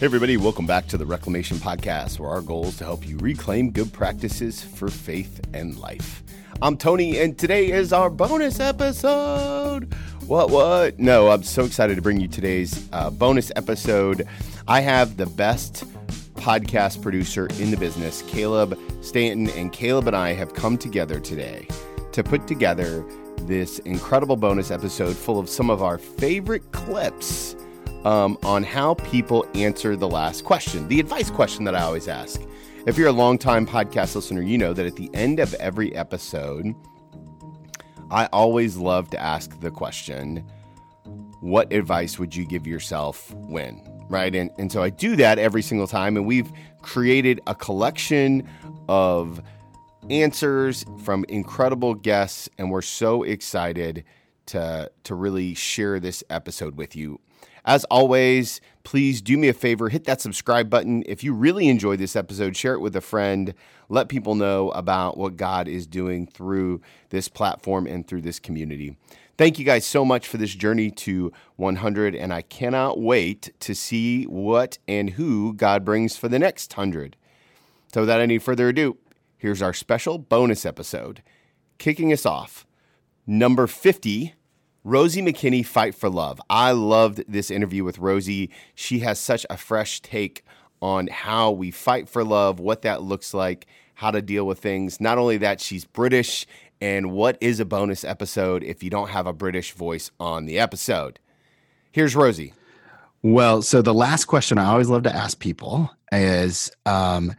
Hey, everybody, welcome back to the Reclamation Podcast, where our goal is to help you reclaim good practices for faith and life. I'm Tony, and today is our bonus episode. What, what? No, I'm so excited to bring you today's uh, bonus episode. I have the best podcast producer in the business, Caleb Stanton, and Caleb and I have come together today to put together this incredible bonus episode full of some of our favorite clips um, on how people answer the last question, the advice question that I always ask. If you're a longtime podcast listener, you know that at the end of every episode, I always love to ask the question, What advice would you give yourself when? Right. And, and so I do that every single time. And we've created a collection of answers from incredible guests. And we're so excited to, to really share this episode with you. As always, please do me a favor, hit that subscribe button. If you really enjoyed this episode, share it with a friend. Let people know about what God is doing through this platform and through this community. Thank you guys so much for this journey to 100, and I cannot wait to see what and who God brings for the next 100. So, without any further ado, here's our special bonus episode. Kicking us off, number 50 Rosie McKinney, Fight for Love. I loved this interview with Rosie. She has such a fresh take on how we fight for love, what that looks like, how to deal with things. Not only that, she's British. And what is a bonus episode if you don't have a British voice on the episode? Here's Rosie. Well, so the last question I always love to ask people is um,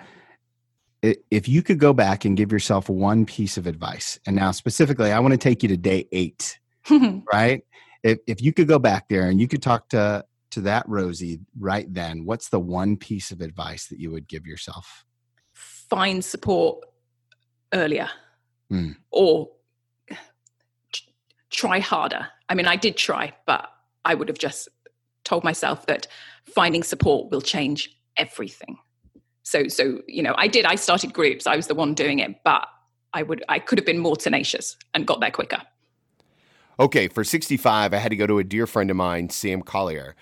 if you could go back and give yourself one piece of advice, and now specifically, I want to take you to day eight right? If if you could go back there and you could talk to to that Rosie right then, what's the one piece of advice that you would give yourself? Find support earlier, mm. or try harder. I mean, I did try, but I would have just told myself that finding support will change everything. So, so you know, I did. I started groups. I was the one doing it, but I would, I could have been more tenacious and got there quicker. Okay, for 65, I had to go to a dear friend of mine, Sam Collier.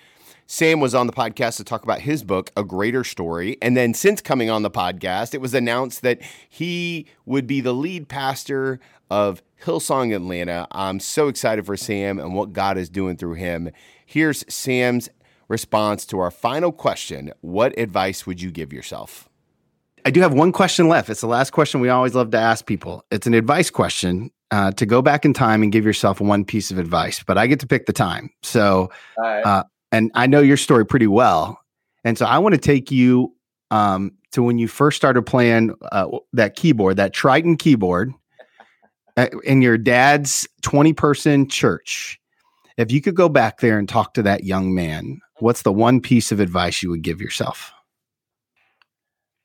Sam was on the podcast to talk about his book, A Greater Story. And then, since coming on the podcast, it was announced that he would be the lead pastor of Hillsong Atlanta. I'm so excited for Sam and what God is doing through him. Here's Sam's response to our final question What advice would you give yourself? I do have one question left. It's the last question we always love to ask people. It's an advice question uh, to go back in time and give yourself one piece of advice, but I get to pick the time. So, right. uh, and I know your story pretty well, and so I want to take you um, to when you first started playing uh, that keyboard, that Triton keyboard, uh, in your dad's twenty-person church. If you could go back there and talk to that young man, what's the one piece of advice you would give yourself?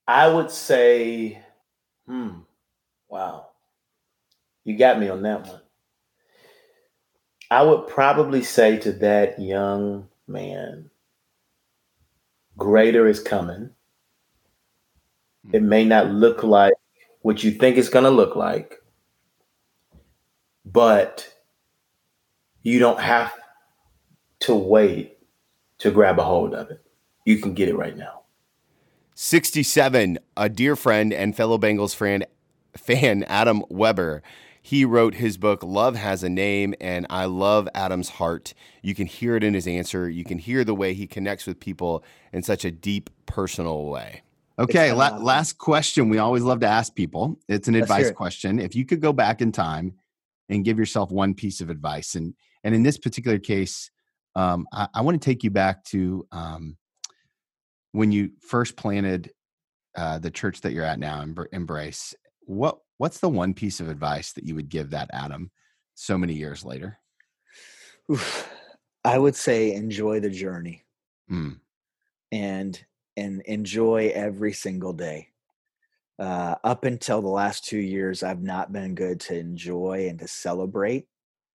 I would say, hmm, wow. You got me on that one. I would probably say to that young man, greater is coming. It mm-hmm. may not look like what you think it's going to look like, but you don't have to wait to grab a hold of it. You can get it right now. 67, a dear friend and fellow Bengals fan, fan Adam Weber he wrote his book, Love Has a Name, and I love Adam's heart. You can hear it in his answer. You can hear the way he connects with people in such a deep, personal way. Okay, la- last question we always love to ask people. It's an advice question. If you could go back in time and give yourself one piece of advice, and and in this particular case, um, I, I want to take you back to um, when you first planted uh, the church that you're at now, Embrace. What what's the one piece of advice that you would give that Adam so many years later? Oof. I would say enjoy the journey. Mm. And and enjoy every single day. Uh, up until the last two years, I've not been good to enjoy and to celebrate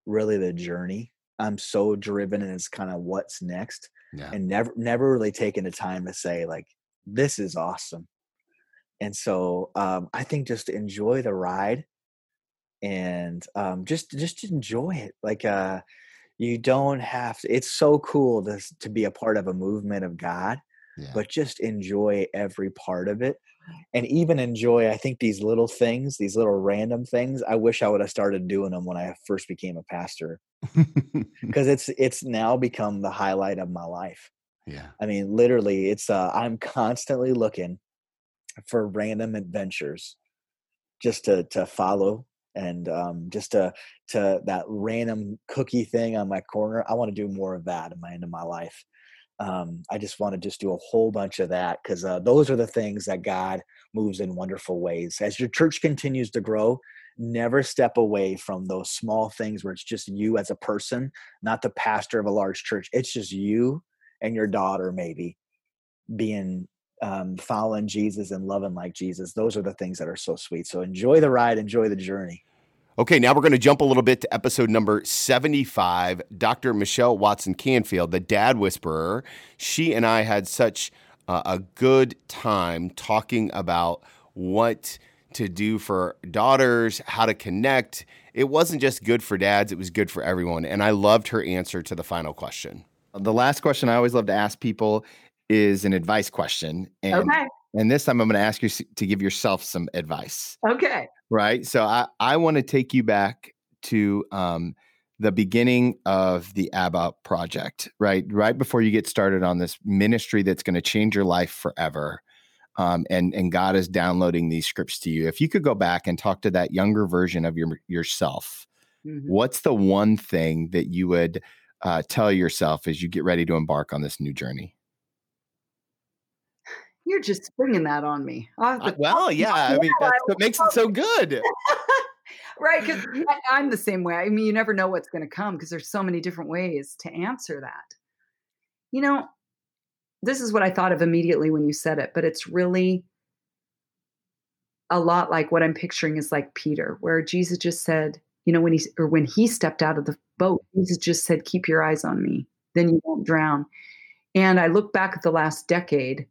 really the journey. I'm so driven and it's kind of what's next, yeah. and never never really taken the time to say like this is awesome and so um, I think just enjoy the ride and um, just just enjoy it. Like uh, you don't have to. It's so cool to to be a part of a movement of God yeah. but just enjoy every part of it and even enjoy i think these little things these little random things i wish i would have started doing them when i first became a pastor because it's it's now become the highlight of my life yeah i mean literally it's uh i'm constantly looking for random adventures just to to follow and um, just to to that random cookie thing on my corner. I want to do more of that in my end of my life. Um, I just want to just do a whole bunch of that because uh, those are the things that God moves in wonderful ways. As your church continues to grow, never step away from those small things where it's just you as a person, not the pastor of a large church. It's just you and your daughter, maybe being um, following Jesus and loving like Jesus. Those are the things that are so sweet. So enjoy the ride, enjoy the journey. Okay, now we're going to jump a little bit to episode number 75. Dr. Michelle Watson Canfield, the dad whisperer, she and I had such uh, a good time talking about what to do for daughters, how to connect. It wasn't just good for dads, it was good for everyone. And I loved her answer to the final question. The last question I always love to ask people is an advice question. And, okay. And this time I'm going to ask you to give yourself some advice. Okay right? So I, I want to take you back to um, the beginning of the ABBA project, right? Right before you get started on this ministry that's going to change your life forever. Um, and and God is downloading these scripts to you. If you could go back and talk to that younger version of your yourself, mm-hmm. what's the one thing that you would uh, tell yourself as you get ready to embark on this new journey? You're just springing that on me. Uh, well, yeah. I mean, that's what makes it so good. right. Because I'm the same way. I mean, you never know what's going to come because there's so many different ways to answer that. You know, this is what I thought of immediately when you said it, but it's really a lot like what I'm picturing is like Peter, where Jesus just said, you know, when he or when he stepped out of the boat, Jesus just said, "Keep your eyes on me, then you won't drown." And I look back at the last decade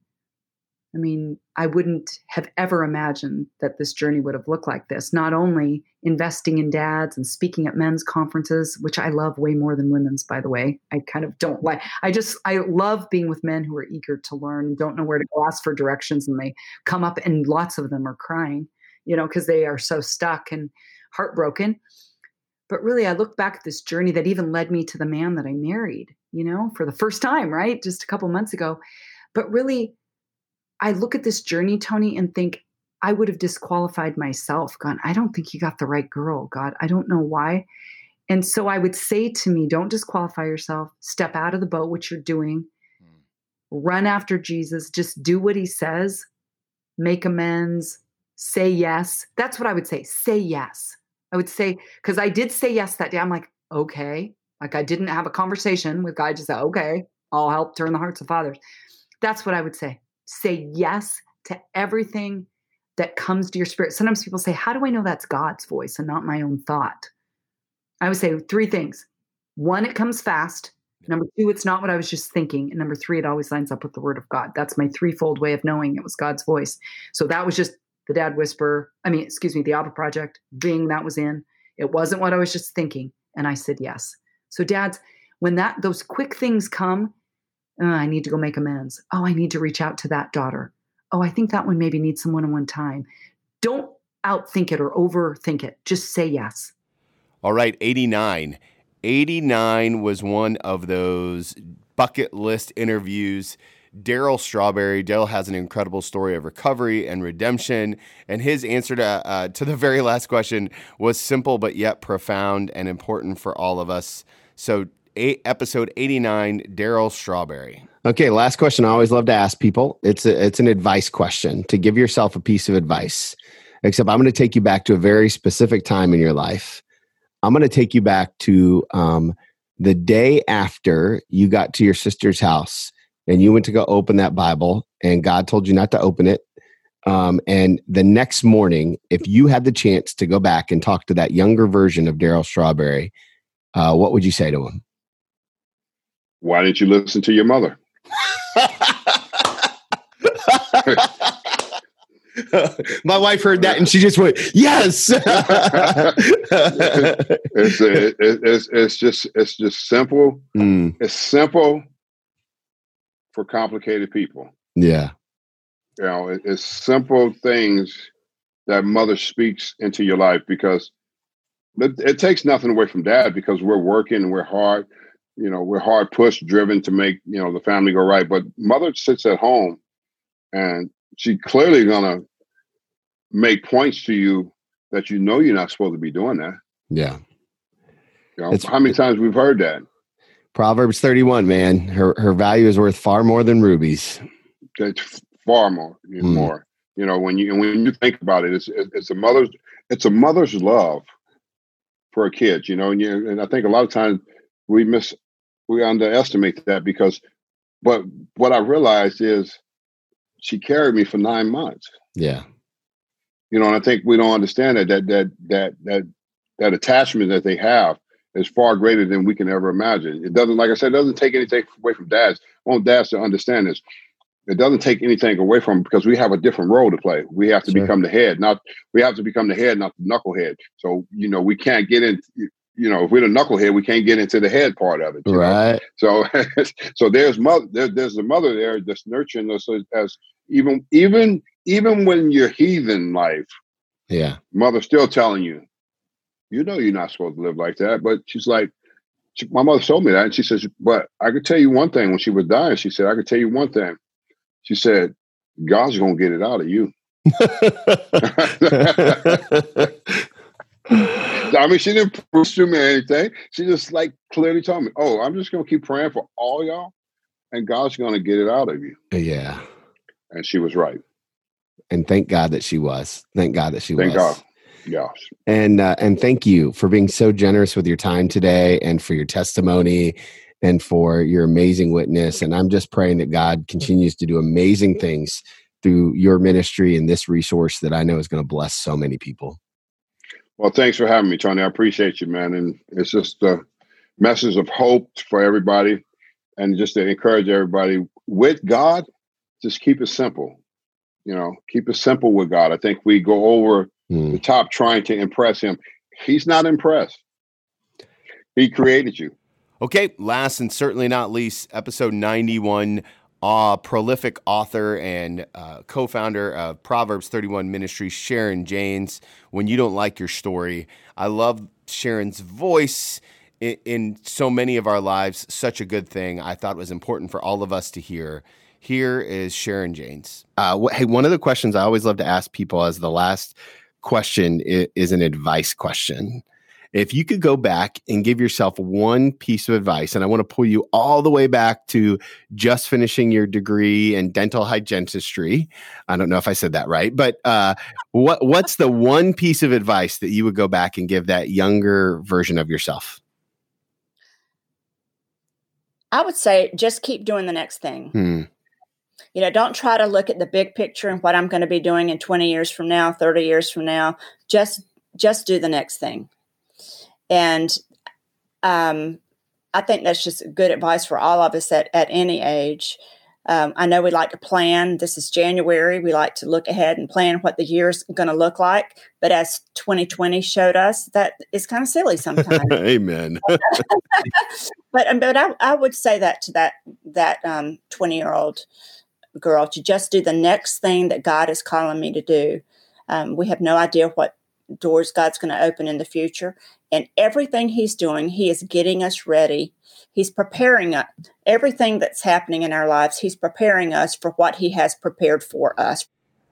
I mean, I wouldn't have ever imagined that this journey would have looked like this. Not only investing in dads and speaking at men's conferences, which I love way more than women's, by the way. I kind of don't like, I just, I love being with men who are eager to learn, don't know where to go, ask for directions, and they come up and lots of them are crying, you know, because they are so stuck and heartbroken. But really, I look back at this journey that even led me to the man that I married, you know, for the first time, right? Just a couple months ago. But really, I look at this journey, Tony, and think I would have disqualified myself. God, I don't think you got the right girl. God, I don't know why. And so I would say to me, don't disqualify yourself. Step out of the boat, what you're doing. Mm. Run after Jesus. Just do what he says. Make amends. Say yes. That's what I would say. Say yes. I would say, because I did say yes that day. I'm like, okay. Like I didn't have a conversation with God, just said, okay, I'll help turn the hearts of fathers. That's what I would say say yes to everything that comes to your spirit. Sometimes people say, How do I know that's God's voice and not my own thought? I would say three things. One, it comes fast. Number two, it's not what I was just thinking. And number three, it always lines up with the word of God. That's my threefold way of knowing it was God's voice. So that was just the dad whisper. I mean, excuse me, the ABBA project, being that was in. It wasn't what I was just thinking. And I said yes. So dads, when that those quick things come, oh, I need to go make amends. Oh, I need to reach out to that daughter. Oh, I think that one maybe needs some one on one time. Don't outthink it or overthink it. Just say yes. All right, 89. 89 was one of those bucket list interviews. Darryl Strawberry. Darryl has an incredible story of recovery and redemption, and his answer to uh, to the very last question was simple but yet profound and important for all of us. So, eight, episode 89, Darryl Strawberry. Okay, last question I always love to ask people. It's a, it's an advice question to give yourself a piece of advice. Except I'm going to take you back to a very specific time in your life. I'm going to take you back to um, the day after you got to your sister's house and you went to go open that Bible and God told you not to open it. Um, and the next morning, if you had the chance to go back and talk to that younger version of Darryl Strawberry, uh, what would you say to him? Why didn't you listen to your mother? My wife heard that and she just went, "Yes." it's, it's, it's just it's just simple. Mm. It's simple for complicated people. Yeah. You know, it, it's simple things that mother speaks into your life because it, it takes nothing away from dad because we're working and we're hard. You know, we're hard pushed, driven to make you know the family go right. But mother sits at home, and she clearly gonna make points to you that you know you're not supposed to be doing that. Yeah. You know, how many times we've heard that? Proverbs 31, man. Her her value is worth far more than rubies. It's far more, mm. more. You know, when you when you think about it, it's it's a mother's it's a mother's love for a kid. You know, and you and I think a lot of times we miss we underestimate that because, but what I realized is she carried me for nine months. Yeah. You know, and I think we don't understand that that that that that that attachment that they have is far greater than we can ever imagine. It doesn't, like I said, it doesn't take anything away from dads. I want dads to understand this. It doesn't take anything away from because we have a different role to play. We have to sure. become the head, not we have to become the head, not the knucklehead. So you know, we can't get in. You know, if we're the knucklehead, we can't get into the head part of it. Right. Know? So, so there's mother. There, there's the mother there that's nurturing us as, as even even even when you're heathen life. Yeah. Mother still telling you, you know you're not supposed to live like that. But she's like, she, my mother told me that. And she says, but I could tell you one thing when she was dying, she said, I could tell you one thing. She said, God's going to get it out of you. I mean, she didn't push to me anything. She just like clearly told me, "Oh, I'm just gonna keep praying for all y'all, and God's gonna get it out of you." Yeah, and she was right. And thank God that she was. Thank God that she thank was. God. Yes. And uh, and thank you for being so generous with your time today and for your testimony and for your amazing witness. And I'm just praying that God continues to do amazing things through your ministry and this resource that I know is going to bless so many people. Well, thanks for having me, Tony. I appreciate you, man. And it's just a message of hope for everybody and just to encourage everybody with God, just keep it simple. You know, keep it simple with God. I think we go over mm. the top trying to impress him. He's not impressed. He created you. Okay, last and certainly not least, episode 91. Uh, prolific author and uh, co founder of Proverbs 31 Ministries, Sharon Jaynes. When you don't like your story, I love Sharon's voice in, in so many of our lives. Such a good thing. I thought was important for all of us to hear. Here is Sharon Jaynes. Uh, hey, one of the questions I always love to ask people as the last question is, is an advice question. If you could go back and give yourself one piece of advice, and I want to pull you all the way back to just finishing your degree in dental hygienistry. I don't know if I said that right, but uh, what what's the one piece of advice that you would go back and give that younger version of yourself? I would say just keep doing the next thing. Hmm. You know, don't try to look at the big picture and what I'm going to be doing in 20 years from now, 30 years from now. Just just do the next thing. And um, I think that's just good advice for all of us at, at any age. Um, I know we like to plan. This is January. We like to look ahead and plan what the year's going to look like. But as 2020 showed us, that is kind of silly sometimes. Amen. but um, but I, I would say that to that that 20 um, year old girl to just do the next thing that God is calling me to do. Um, we have no idea what doors God's going to open in the future. And everything He's doing, He is getting us ready. He's preparing us. Everything that's happening in our lives, He's preparing us for what He has prepared for us.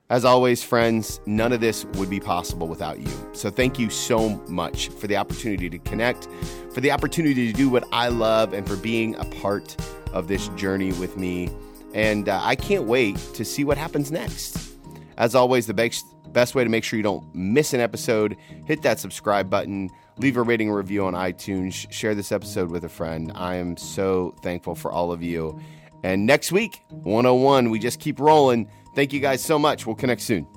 As always, friends, none of this would be possible without you. So thank you so much for the opportunity to connect, for the opportunity to do what I love, and for being a part of this journey with me. And uh, I can't wait to see what happens next. As always, the best, best way to make sure you don't miss an episode, hit that subscribe button, leave a rating or review on iTunes, share this episode with a friend. I am so thankful for all of you. And next week, 101, we just keep rolling. Thank you guys so much. We'll connect soon.